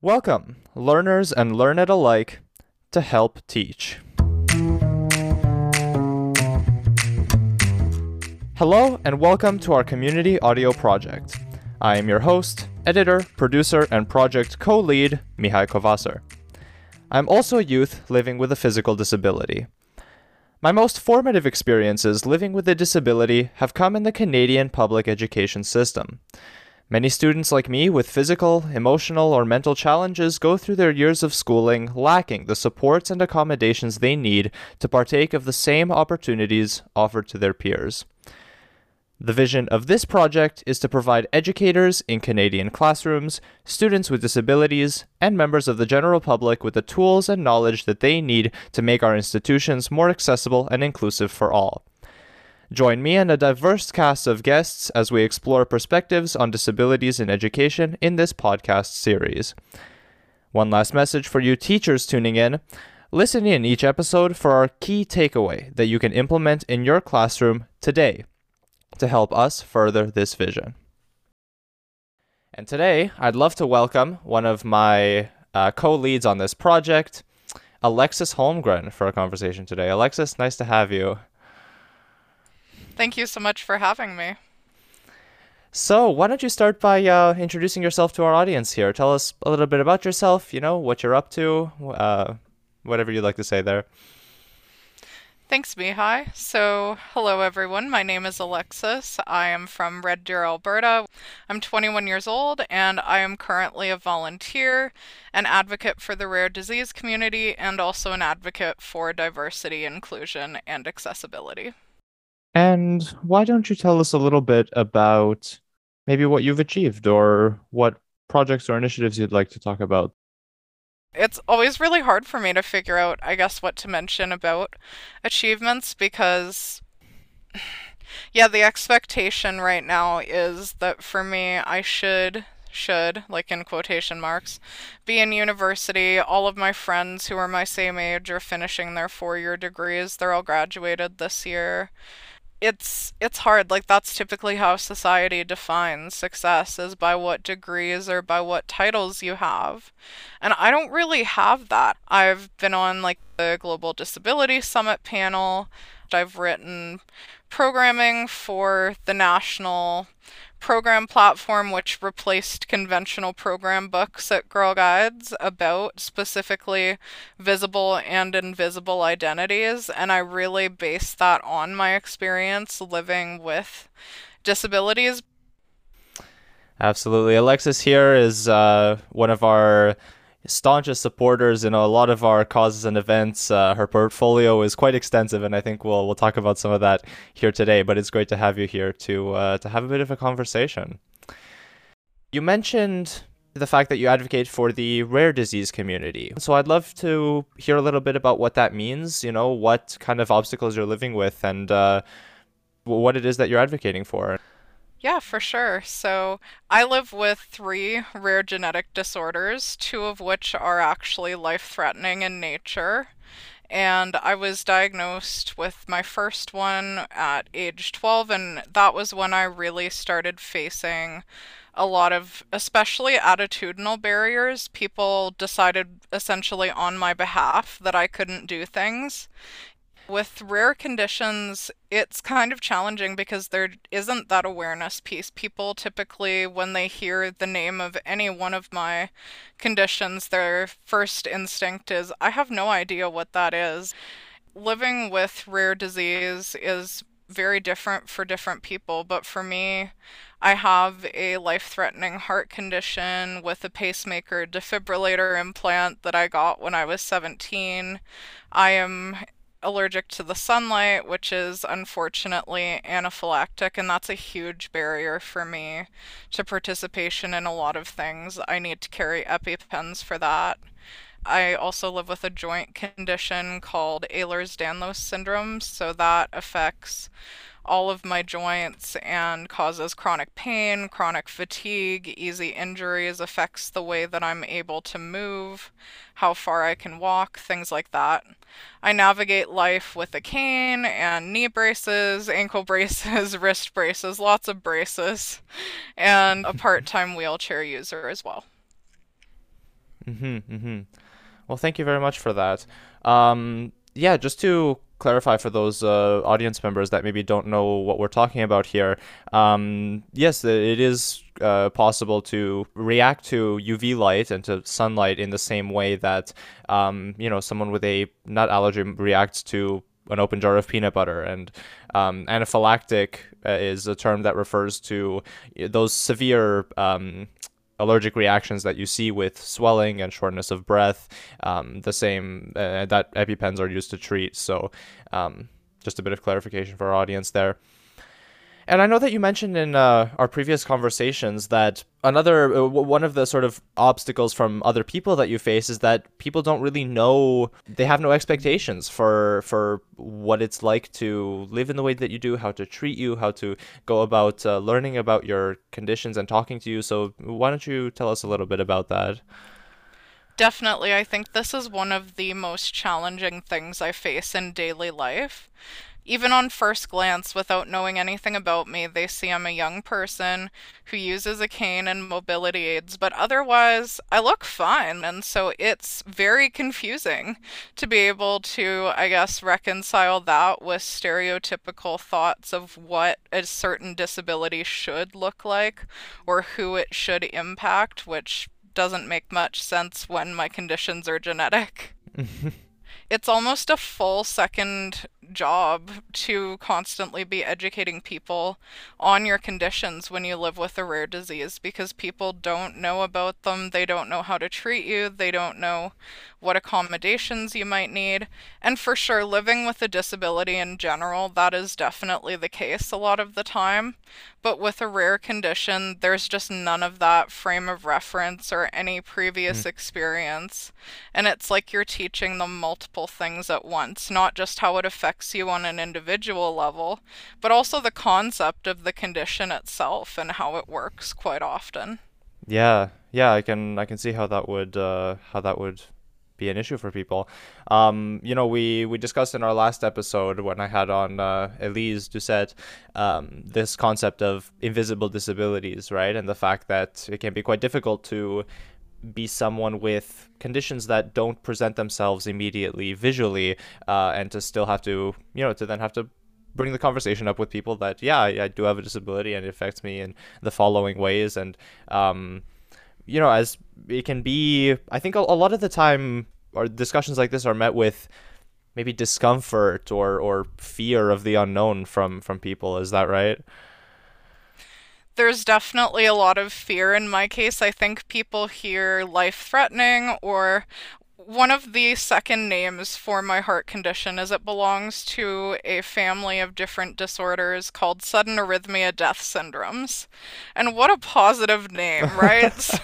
Welcome, learners and learn it alike, to Help Teach. Hello, and welcome to our community audio project. I am your host, editor, producer, and project co lead, Mihai Covaser. I'm also a youth living with a physical disability. My most formative experiences living with a disability have come in the Canadian public education system. Many students like me with physical, emotional, or mental challenges go through their years of schooling lacking the supports and accommodations they need to partake of the same opportunities offered to their peers. The vision of this project is to provide educators in Canadian classrooms, students with disabilities, and members of the general public with the tools and knowledge that they need to make our institutions more accessible and inclusive for all. Join me and a diverse cast of guests as we explore perspectives on disabilities in education in this podcast series. One last message for you teachers tuning in. Listen in each episode for our key takeaway that you can implement in your classroom today to help us further this vision. And today, I'd love to welcome one of my uh, co leads on this project, Alexis Holmgren, for a conversation today. Alexis, nice to have you. Thank you so much for having me. So, why don't you start by uh, introducing yourself to our audience here? Tell us a little bit about yourself, you know, what you're up to, uh, whatever you'd like to say there. Thanks, Mihai. So, hello everyone. My name is Alexis. I am from Red Deer, Alberta. I'm 21 years old and I am currently a volunteer, an advocate for the rare disease community, and also an advocate for diversity, inclusion, and accessibility. And why don't you tell us a little bit about maybe what you've achieved or what projects or initiatives you'd like to talk about? it's always really hard for me to figure out, I guess, what to mention about achievements because, yeah, the expectation right now is that for me, I should should, like in quotation marks, be in university. All of my friends who are my same age are finishing their four year degrees. They're all graduated this year it's it's hard like that's typically how society defines success is by what degrees or by what titles you have. And i don't really have that. I've been on like the global disability summit panel. I've written programming for the national program platform which replaced conventional program books at Girl Guides about specifically visible and invisible identities. And I really base that on my experience living with disabilities. Absolutely. Alexis here is uh, one of our staunchest supporters in a lot of our causes and events. Uh, her portfolio is quite extensive, and I think we'll we'll talk about some of that here today. But it's great to have you here to uh, to have a bit of a conversation. You mentioned the fact that you advocate for the rare disease community. So I'd love to hear a little bit about what that means. You know, what kind of obstacles you're living with, and uh, what it is that you're advocating for. Yeah, for sure. So I live with three rare genetic disorders, two of which are actually life threatening in nature. And I was diagnosed with my first one at age 12, and that was when I really started facing a lot of, especially attitudinal barriers. People decided essentially on my behalf that I couldn't do things. With rare conditions, it's kind of challenging because there isn't that awareness piece. People typically, when they hear the name of any one of my conditions, their first instinct is, I have no idea what that is. Living with rare disease is very different for different people, but for me, I have a life threatening heart condition with a pacemaker defibrillator implant that I got when I was 17. I am allergic to the sunlight, which is unfortunately anaphylactic, and that's a huge barrier for me to participation in a lot of things. I need to carry EpiPens for that. I also live with a joint condition called Ehlers Danlos syndrome, so that affects all of my joints and causes chronic pain, chronic fatigue, easy injuries, affects the way that I'm able to move, how far I can walk, things like that. I navigate life with a cane and knee braces, ankle braces, wrist braces, lots of braces, and a part time wheelchair user as well. Mm-hmm, mm-hmm. Well, thank you very much for that. Um, yeah, just to clarify for those uh, audience members that maybe don't know what we're talking about here, um, yes, it is uh, possible to react to UV light and to sunlight in the same way that um, you know someone with a nut allergy reacts to an open jar of peanut butter. And um, anaphylactic uh, is a term that refers to those severe um, allergic reactions that you see with swelling and shortness of breath. Um, the same uh, that EpiPens are used to treat. So, um, just a bit of clarification for our audience there. And I know that you mentioned in uh, our previous conversations that another uh, one of the sort of obstacles from other people that you face is that people don't really know they have no expectations for for what it's like to live in the way that you do, how to treat you, how to go about uh, learning about your conditions and talking to you. So why don't you tell us a little bit about that? Definitely, I think this is one of the most challenging things I face in daily life even on first glance, without knowing anything about me, they see I'm a young person who uses a cane and mobility aids, but otherwise, I look fine. And so it's very confusing to be able to, I guess, reconcile that with stereotypical thoughts of what a certain disability should look like or who it should impact, which doesn't make much sense when my conditions are genetic. it's almost a full second job to constantly be educating people on your conditions when you live with a rare disease because people don't know about them. They don't know how to treat you. They don't know what accommodations you might need. And for sure, living with a disability in general, that is definitely the case a lot of the time. But with a rare condition, there's just none of that frame of reference or any previous mm. experience. And it's like you're teaching them multiple things at once, not just how it affects you on an individual level, but also the concept of the condition itself and how it works quite often. Yeah, yeah, I can I can see how that would uh, how that would be an issue for people. Um, you know, we we discussed in our last episode when I had on uh, Elise Doucette um, this concept of invisible disabilities, right, and the fact that it can be quite difficult to be someone with conditions that don't present themselves immediately visually, uh, and to still have to, you know, to then have to bring the conversation up with people that yeah, I, I do have a disability and it affects me in the following ways, and um, you know, as it can be, I think a, a lot of the time, our discussions like this are met with maybe discomfort or or fear of the unknown from from people. Is that right? there's definitely a lot of fear in my case. I think people hear life threatening or one of the second names for my heart condition is it belongs to a family of different disorders called sudden arrhythmia death syndromes. And what a positive name, right? so,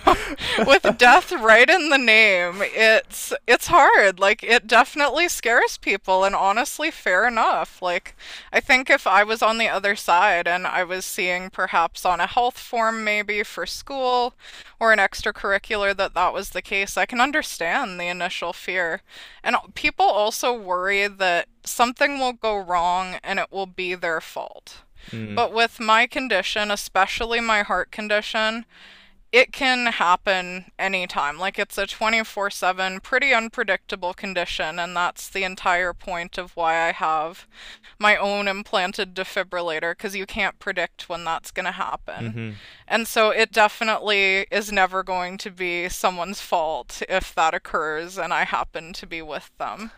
with death right in the name, it's it's hard. Like it definitely scares people and honestly fair enough. Like I think if I was on the other side and I was seeing perhaps on a health form maybe for school or an extracurricular that that was the case, I can understand the initial fear. And people also worry that something will go wrong and it will be their fault. Mm. But with my condition, especially my heart condition, it can happen anytime. Like it's a 24 7, pretty unpredictable condition, and that's the entire point of why I have my own implanted defibrillator, because you can't predict when that's going to happen. Mm-hmm. And so it definitely is never going to be someone's fault if that occurs and I happen to be with them.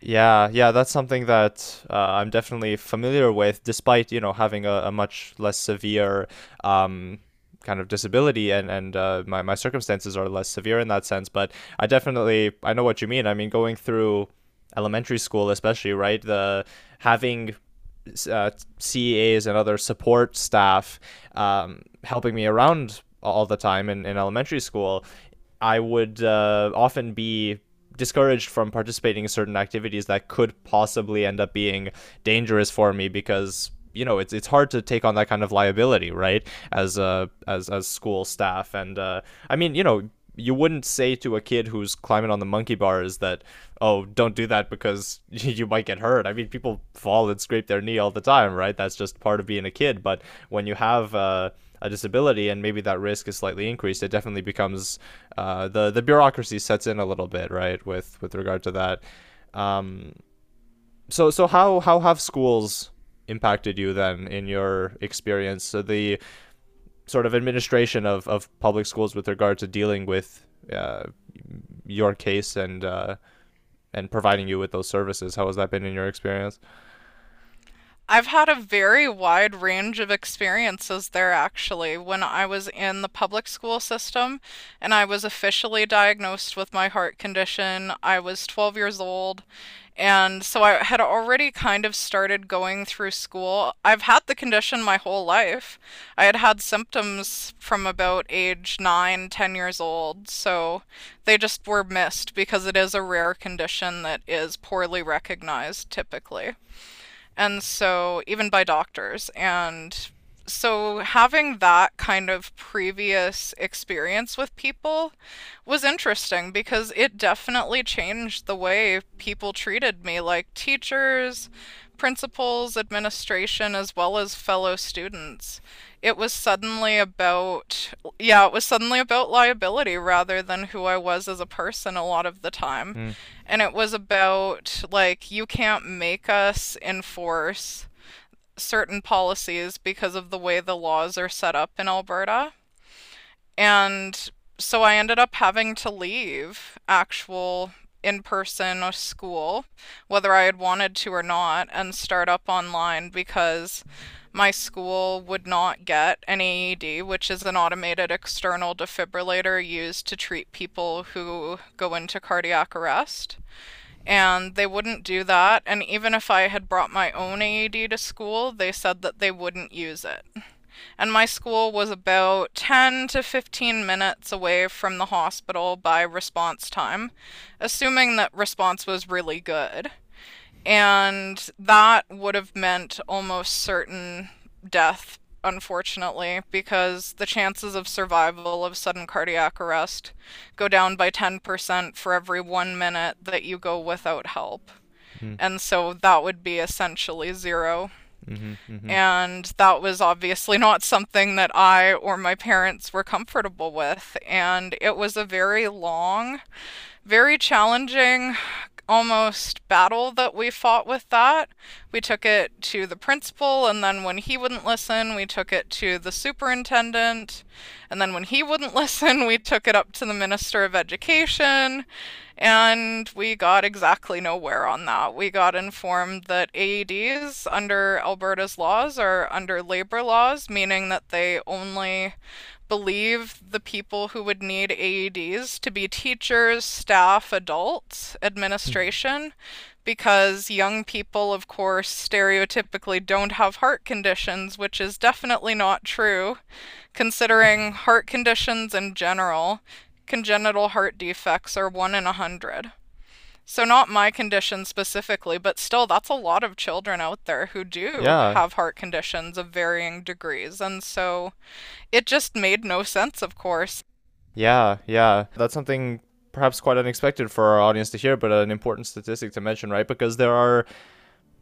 Yeah, yeah, that's something that uh, I'm definitely familiar with, despite you know having a, a much less severe um, kind of disability and and uh, my my circumstances are less severe in that sense. But I definitely I know what you mean. I mean, going through elementary school, especially right, the having uh, CEAs and other support staff um, helping me around all the time in, in elementary school, I would uh, often be discouraged from participating in certain activities that could possibly end up being dangerous for me because you know it's it's hard to take on that kind of liability, right? As uh as as school staff, and uh, I mean, you know, you wouldn't say to a kid who's climbing on the monkey bars that oh don't do that because you might get hurt i mean people fall and scrape their knee all the time right that's just part of being a kid but when you have uh, a disability and maybe that risk is slightly increased, it definitely becomes uh, the the bureaucracy sets in a little bit, right? With with regard to that. Um, so so how how have schools impacted you then in your experience? So the sort of administration of, of public schools with regard to dealing with uh, your case and uh, and providing you with those services. How has that been in your experience? I've had a very wide range of experiences there actually. When I was in the public school system and I was officially diagnosed with my heart condition, I was 12 years old. And so I had already kind of started going through school. I've had the condition my whole life. I had had symptoms from about age 9, 10 years old. So they just were missed because it is a rare condition that is poorly recognized typically and so even by doctors. And so having that kind of previous experience with people was interesting because it definitely changed the way people treated me like teachers principals administration as well as fellow students it was suddenly about yeah it was suddenly about liability rather than who i was as a person a lot of the time mm. and it was about like you can't make us enforce certain policies because of the way the laws are set up in alberta and so i ended up having to leave actual in person school, whether I had wanted to or not, and start up online because my school would not get an AED, which is an automated external defibrillator used to treat people who go into cardiac arrest. And they wouldn't do that. And even if I had brought my own AED to school, they said that they wouldn't use it. And my school was about 10 to 15 minutes away from the hospital by response time, assuming that response was really good and that would have meant almost certain death unfortunately because the chances of survival of sudden cardiac arrest go down by 10% for every 1 minute that you go without help mm-hmm. and so that would be essentially 0 mm-hmm, mm-hmm. And that was obviously not something that I or my parents were comfortable with. And it was a very long, very challenging almost battle that we fought with that. We took it to the principal, and then when he wouldn't listen, we took it to the superintendent. And then when he wouldn't listen, we took it up to the Minister of Education. And we got exactly nowhere on that. We got informed that AEDs under Alberta's laws are under labor laws, meaning that they only believe the people who would need AEDs to be teachers, staff, adults, administration, because young people, of course, stereotypically don't have heart conditions, which is definitely not true, considering heart conditions in general. Congenital heart defects are 1 in a 100. So not my condition specifically, but still that's a lot of children out there who do yeah. have heart conditions of varying degrees. And so it just made no sense, of course. Yeah, yeah. That's something perhaps quite unexpected for our audience to hear, but an important statistic to mention, right? Because there are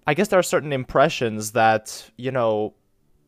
I guess there are certain impressions that, you know,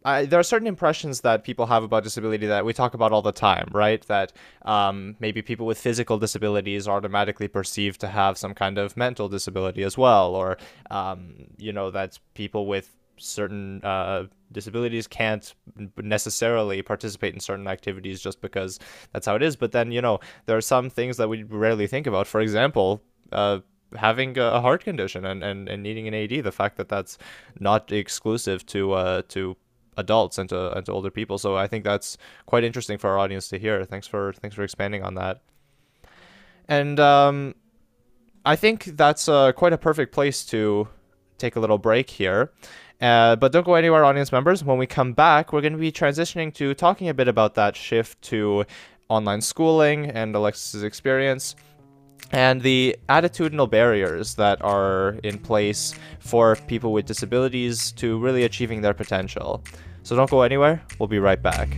I, there are certain impressions that people have about disability that we talk about all the time, right? That um, maybe people with physical disabilities are automatically perceived to have some kind of mental disability as well, or um, you know that people with certain uh, disabilities can't necessarily participate in certain activities just because that's how it is. But then you know there are some things that we rarely think about. For example. Uh, having a heart condition and, and, and needing an AD, the fact that that's not exclusive to uh, to adults and to and to older people. So I think that's quite interesting for our audience to hear. Thanks for thanks for expanding on that. And um, I think that's uh, quite a perfect place to take a little break here. Uh, but don't go anywhere, audience members. When we come back, we're going to be transitioning to talking a bit about that shift to online schooling and Alexis's experience and the attitudinal barriers that are in place for people with disabilities to really achieving their potential. So don't go anywhere, we'll be right back.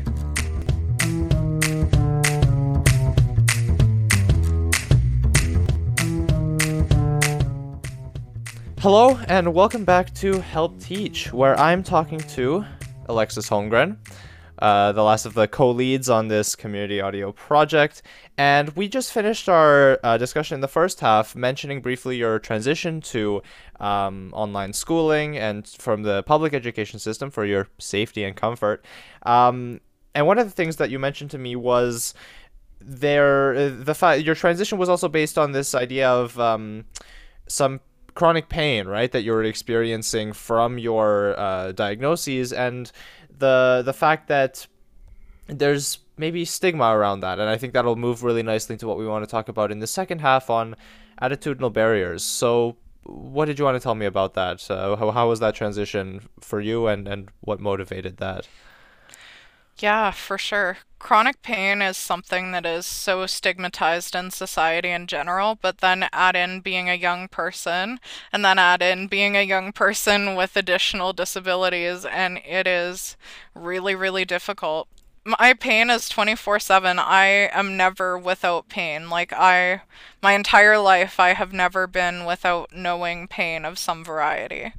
Hello, and welcome back to Help Teach, where I'm talking to Alexis Holmgren. Uh, the last of the co leads on this community audio project. And we just finished our uh, discussion in the first half, mentioning briefly your transition to um, online schooling and from the public education system for your safety and comfort. Um, and one of the things that you mentioned to me was there uh, the fact your transition was also based on this idea of um, some chronic pain, right, that you were experiencing from your uh, diagnoses, and the the fact that there's maybe stigma around that, and I think that'll move really nicely into what we want to talk about in the second half on attitudinal barriers. So, what did you want to tell me about that? Uh, how how was that transition for you, and and what motivated that? Yeah, for sure. Chronic pain is something that is so stigmatized in society in general, but then add in being a young person, and then add in being a young person with additional disabilities, and it is really, really difficult my pain is 24/7. I am never without pain. Like I my entire life I have never been without knowing pain of some variety.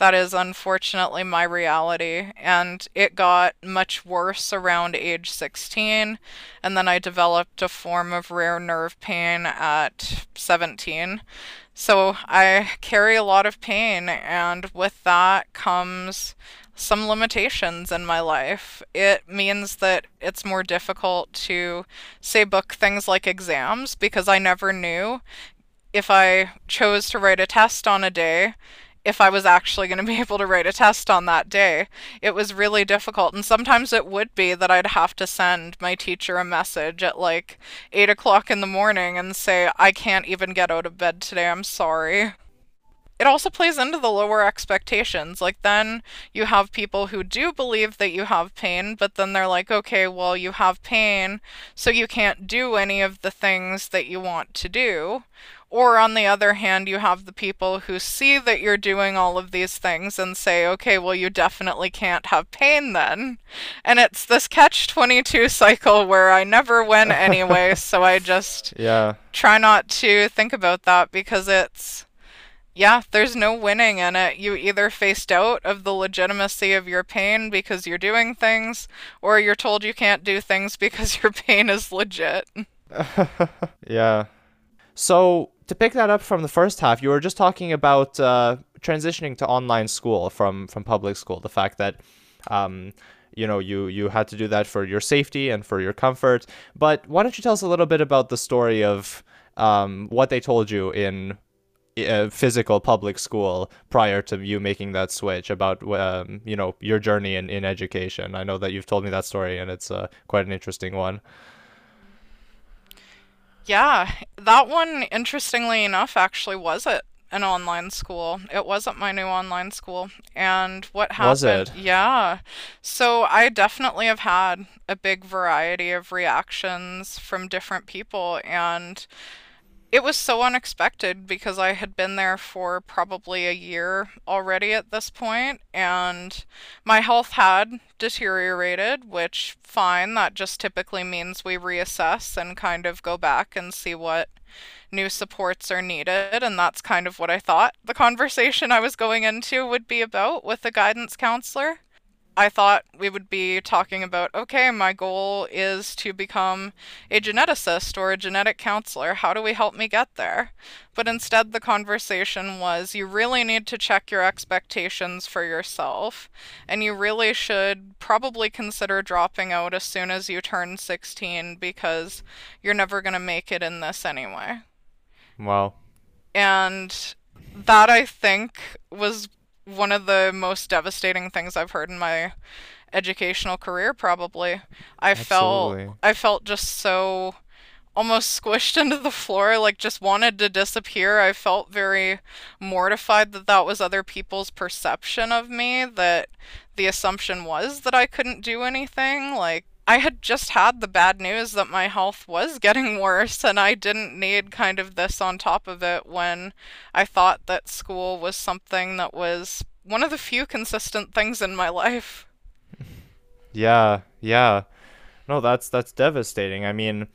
That is unfortunately my reality and it got much worse around age 16 and then I developed a form of rare nerve pain at 17. So I carry a lot of pain and with that comes some limitations in my life. It means that it's more difficult to, say, book things like exams because I never knew if I chose to write a test on a day if I was actually going to be able to write a test on that day. It was really difficult. And sometimes it would be that I'd have to send my teacher a message at like 8 o'clock in the morning and say, I can't even get out of bed today. I'm sorry it also plays into the lower expectations. Like, then you have people who do believe that you have pain, but then they're like, okay, well, you have pain, so you can't do any of the things that you want to do. Or on the other hand, you have the people who see that you're doing all of these things and say, okay, well, you definitely can't have pain then. And it's this catch 22 cycle where I never win anyway, so I just yeah. try not to think about that because it's yeah, there's no winning in it. You either faced out of the legitimacy of your pain because you're doing things, or you're told you can't do things because your pain is legit. yeah. So, to pick that up from the first half, you were just talking about uh, transitioning to online school from, from public school. The fact that, um, you know, you, you had to do that for your safety and for your comfort. But why don't you tell us a little bit about the story of um, what they told you in a physical public school prior to you making that switch about um, you know your journey in, in education i know that you've told me that story and it's uh, quite an interesting one yeah that one interestingly enough actually was it an online school. It wasn't my new online school. And what happened? Was it? Yeah. So I definitely have had a big variety of reactions from different people. And it was so unexpected because I had been there for probably a year already at this point, and my health had deteriorated, which, fine, that just typically means we reassess and kind of go back and see what new supports are needed. And that's kind of what I thought the conversation I was going into would be about with the guidance counselor. I thought we would be talking about okay, my goal is to become a geneticist or a genetic counselor. How do we help me get there? But instead, the conversation was you really need to check your expectations for yourself, and you really should probably consider dropping out as soon as you turn 16 because you're never going to make it in this anyway. Wow. And that I think was one of the most devastating things I've heard in my educational career probably. I Absolutely. felt I felt just so almost squished into the floor like just wanted to disappear. I felt very mortified that that was other people's perception of me that the assumption was that I couldn't do anything like I had just had the bad news that my health was getting worse, and I didn't need kind of this on top of it when I thought that school was something that was one of the few consistent things in my life. Yeah, yeah. No, that's that's devastating. I mean,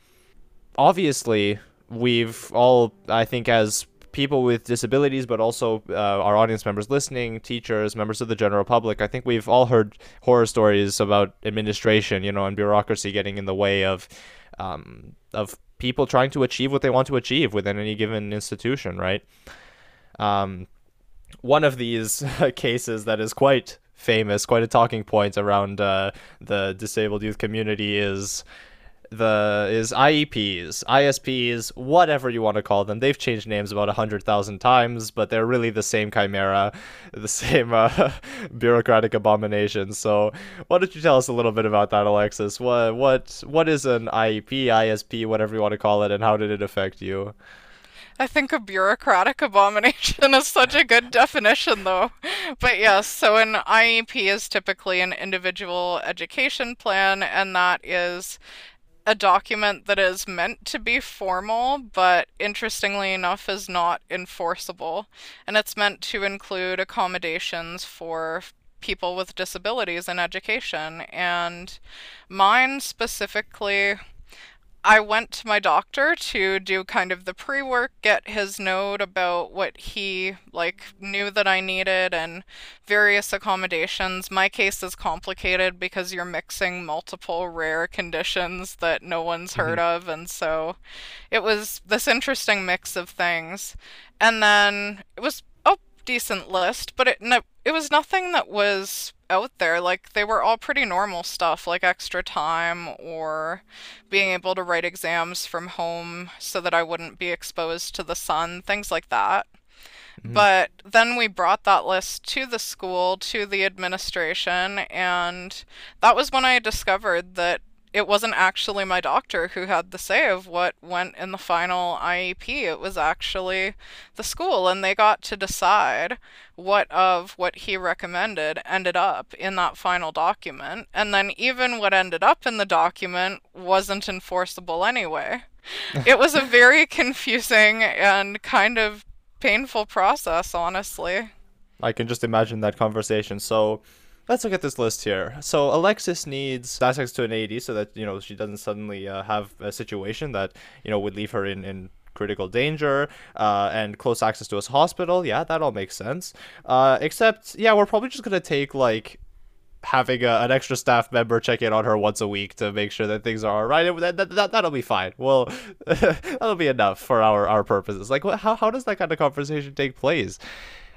obviously, we've all I think as people with disabilities, but also uh, our audience members listening, teachers, members of the general public. I think we've all heard horror stories about administration, you know, and bureaucracy getting in the way of um, of people trying to achieve what they want to achieve within any given institution, right? Um, one of these cases that is quite famous, quite a talking point around uh, the disabled youth community is the is IEPs, ISPs, whatever you want to call them. They've changed names about a hundred thousand times, but they're really the same chimera, the same uh, bureaucratic abomination. So, why don't you tell us a little bit about that, Alexis? What what what is an IEP, ISP, whatever you want to call it, and how did it affect you? I think a bureaucratic abomination is such a good definition, though. But yes, so an IEP is typically an individual education plan, and that is a document that is meant to be formal, but interestingly enough is not enforceable. And it's meant to include accommodations for people with disabilities in education. And mine specifically I went to my doctor to do kind of the pre-work, get his note about what he like knew that I needed and various accommodations. My case is complicated because you're mixing multiple rare conditions that no one's mm-hmm. heard of and so it was this interesting mix of things. And then it was a decent list, but it no, it was nothing that was out there. Like they were all pretty normal stuff, like extra time or being able to write exams from home so that I wouldn't be exposed to the sun, things like that. Mm-hmm. But then we brought that list to the school, to the administration, and that was when I discovered that it wasn't actually my doctor who had the say of what went in the final IEP. It was actually the school, and they got to decide what of what he recommended ended up in that final document. And then even what ended up in the document wasn't enforceable anyway. it was a very confusing and kind of painful process, honestly. I can just imagine that conversation. So, Let's look at this list here. So Alexis needs access to an AED so that you know she doesn't suddenly uh, have a situation that you know would leave her in in critical danger uh, and close access to a hospital. Yeah, that all makes sense. Uh, except, yeah, we're probably just gonna take like having a, an extra staff member check in on her once a week to make sure that things are all right. That, that, that, that'll be fine. Well, that'll be enough for our, our purposes. Like, how, how does that kind of conversation take place?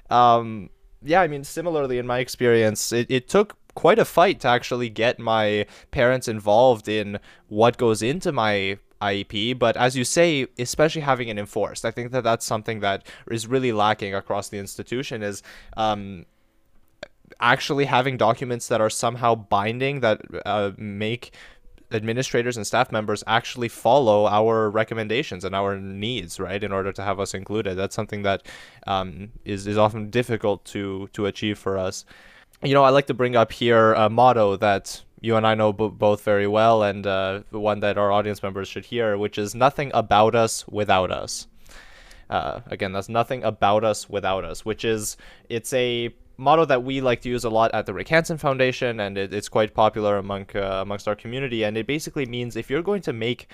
Um, yeah, I mean, similarly in my experience, it, it took quite a fight to actually get my parents involved in what goes into my IEP. But as you say, especially having it enforced, I think that that's something that is really lacking across the institution. Is um, actually having documents that are somehow binding that uh, make administrators and staff members actually follow our recommendations and our needs, right, in order to have us included. That's something that um, is is often difficult to to achieve for us. You know, I like to bring up here a motto that you and I know b- both very well, and uh, one that our audience members should hear, which is "Nothing about us without us." Uh, again, that's nothing about us without us, which is it's a motto that we like to use a lot at the Rick Hansen Foundation, and it, it's quite popular among uh, amongst our community. And it basically means if you're going to make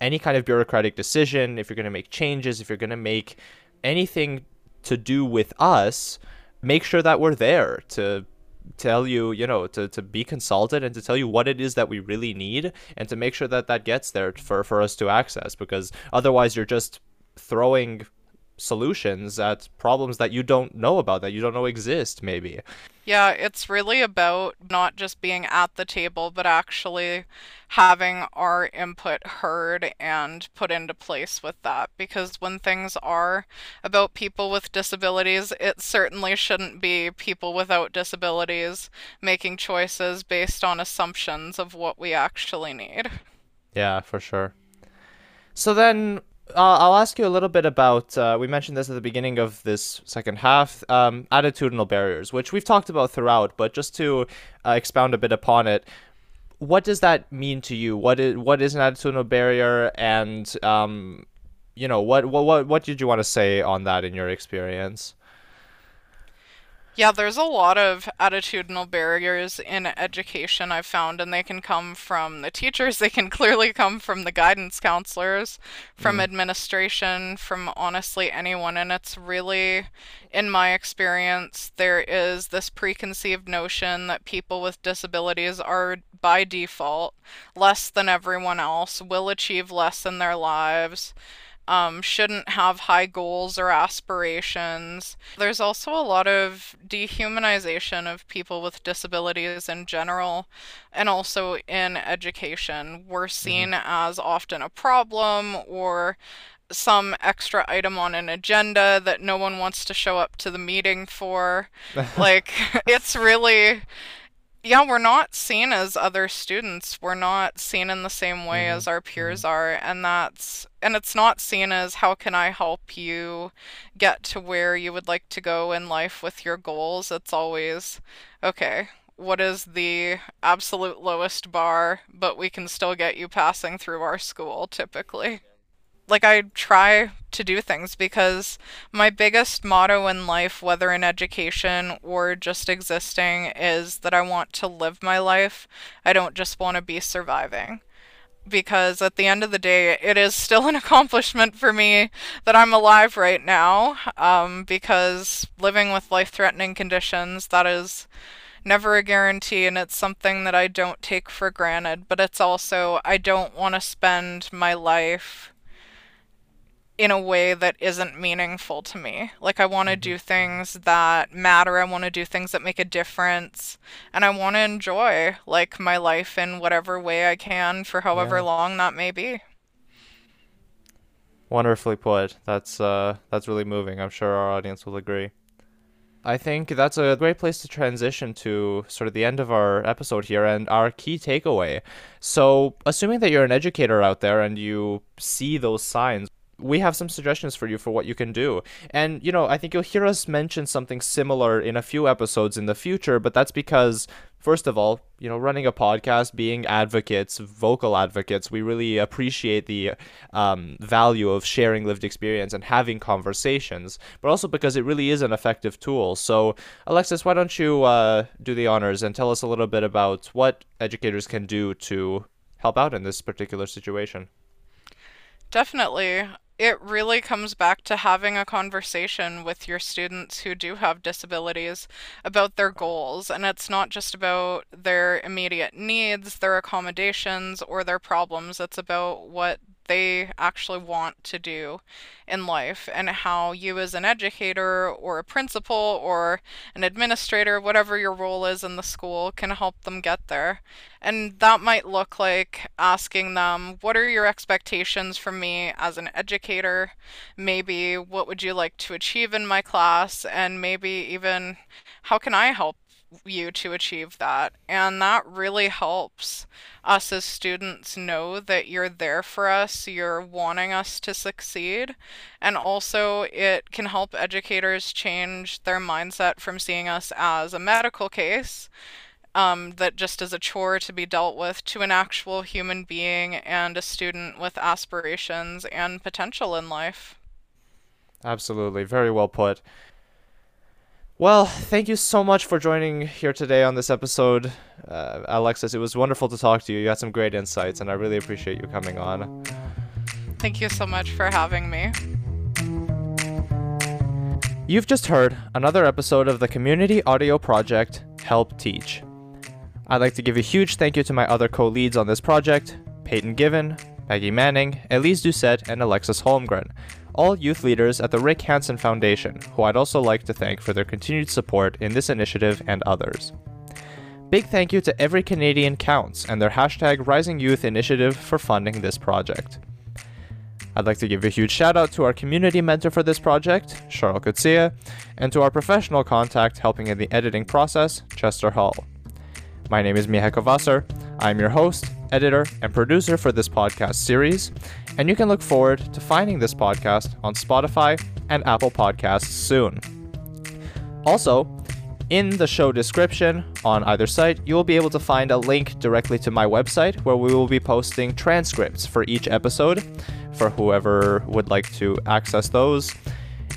any kind of bureaucratic decision, if you're going to make changes, if you're going to make anything to do with us, make sure that we're there to tell you, you know, to, to be consulted and to tell you what it is that we really need and to make sure that that gets there for, for us to access because otherwise you're just throwing solutions at problems that you don't know about, that you don't know exist, maybe. Yeah, it's really about not just being at the table, but actually having our input heard and put into place with that. Because when things are about people with disabilities, it certainly shouldn't be people without disabilities making choices based on assumptions of what we actually need. Yeah, for sure. So then, uh, I'll ask you a little bit about. Uh, we mentioned this at the beginning of this second half. Um, attitudinal barriers, which we've talked about throughout, but just to uh, expound a bit upon it, what does that mean to you? What is what is an attitudinal barrier, and um, you know what what what what did you want to say on that in your experience? Yeah, there's a lot of attitudinal barriers in education I've found, and they can come from the teachers, they can clearly come from the guidance counselors, from Mm. administration, from honestly anyone. And it's really, in my experience, there is this preconceived notion that people with disabilities are by default less than everyone else, will achieve less in their lives um, shouldn't have high goals or aspirations. There's also a lot of dehumanization of people with disabilities in general, and also in education. We're Mm-hmm. seen as often a problem or some extra item on an agenda that no one wants to show up to the meeting for. Like, it's really yeah, we're not seen as other students. We're not seen in the same way hmm as our peers are, and that's and it's not seen as how can I help you get to where you would like to go in life with your goals. It's always okay, what is the absolute lowest bar, but we can still get you passing through our school typically like I try to do things because my biggest motto in life, whether in education or just existing, is that I want to live my life. I don't just want to be surviving. Because at the end of the day, it is still an accomplishment for me that I'm alive right now. Um, because living with life threatening conditions, that is never a guarantee, and it's something that I don't take for granted. But it's also, I don't want to spend my life in a way that isn't meaningful to me. Like, I want to hmm do things that matter. I want to do things that make a difference. And I want to enjoy, like, my life in whatever way I can for however Yeah. long that may be. Wonderfully put. That's uh that's really moving. I'm sure our audience will agree. I think that's a great place to transition to sort of the end of our episode here and our key takeaway. So, assuming that you're an educator out there and you see those signs, we have some suggestions for you for what you can do. And, you know, I think you'll hear us mention something similar in a few episodes in the future, but that's because, first of all, you know, running a podcast, being advocates, vocal advocates, we really appreciate the um, value of sharing lived experience and having conversations, but also because it really is an effective tool. So, Alexis, why don't you uh, do the honors and tell us a little bit about what educators can do to help out in this particular situation? Definitely. It really comes back to having a conversation with your students who do have disabilities about their goals. And it's not just about their immediate needs, their accommodations, or their problems. It's about what they actually want to do in life and how you, as an educator or a principal or an administrator, whatever your role is in the school, can help them get there. And that might look like asking them, What are your expectations from me as an educator? Maybe, what would you like to achieve in my class? And maybe even, how can I help you to achieve that? And that really helps us as students know that you're there for us, you're wanting us to succeed. And also, it can help educators change their mindset from seeing us as a medical case um, that just is a chore to be dealt with to an actual human being and a student with aspirations and potential in life. Absolutely. Very well put. Well, thank you so much for joining here today on this episode, uh, Alexis. It was wonderful to talk to you. You had some great insights, and I really appreciate you coming on. Thank you so much for having me. You've just heard another episode of the community audio project Help Teach. I'd like to give a huge thank you to my other co leads on this project Peyton Given, Maggie Manning, Elise Doucette, and Alexis Holmgren, all youth leaders at the Rick Hansen Foundation, who I'd also like to thank for their continued support in this initiative and others. Big thank you to Every Canadian Counts and their hashtag Rising Youth initiative for funding this project. I'd like to give a huge shout out to our community mentor for this project, Charles Kutsia, and to our professional contact helping in the editing process, Chester Hall. My name is Mihai Covaser. I'm your host, editor, and producer for this podcast series, and you can look forward to finding this podcast on Spotify and Apple Podcasts soon. Also, in the show description on either site, you will be able to find a link directly to my website where we will be posting transcripts for each episode for whoever would like to access those.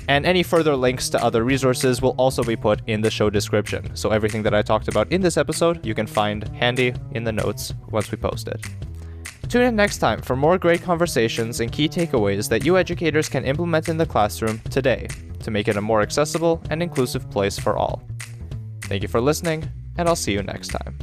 And any further links to other resources will also be put in the show description. So everything that I talked about in this episode, you can find handy in the notes once we post it. Tune in next time for more great conversations and key takeaways that you educators can implement in the classroom today to make it a more accessible and inclusive place for all. Thank you for listening, and I'll see you next time.